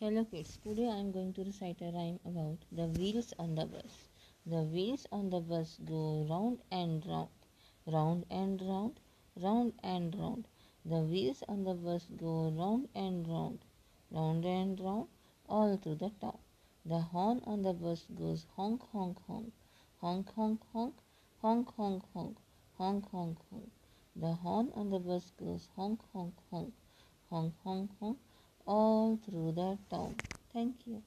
Hello kids, today I am going to recite a rhyme about the wheels on the bus. The wheels on the bus go round and round, round and round, round and round. The wheels on the bus go round and round, round and round, all through the town. The horn on the bus goes honk honk honk, honk honk honk, honk honk honk, honk honk honk. The horn on the bus goes honk honk honk, honk honk honk all through the town. Thank you.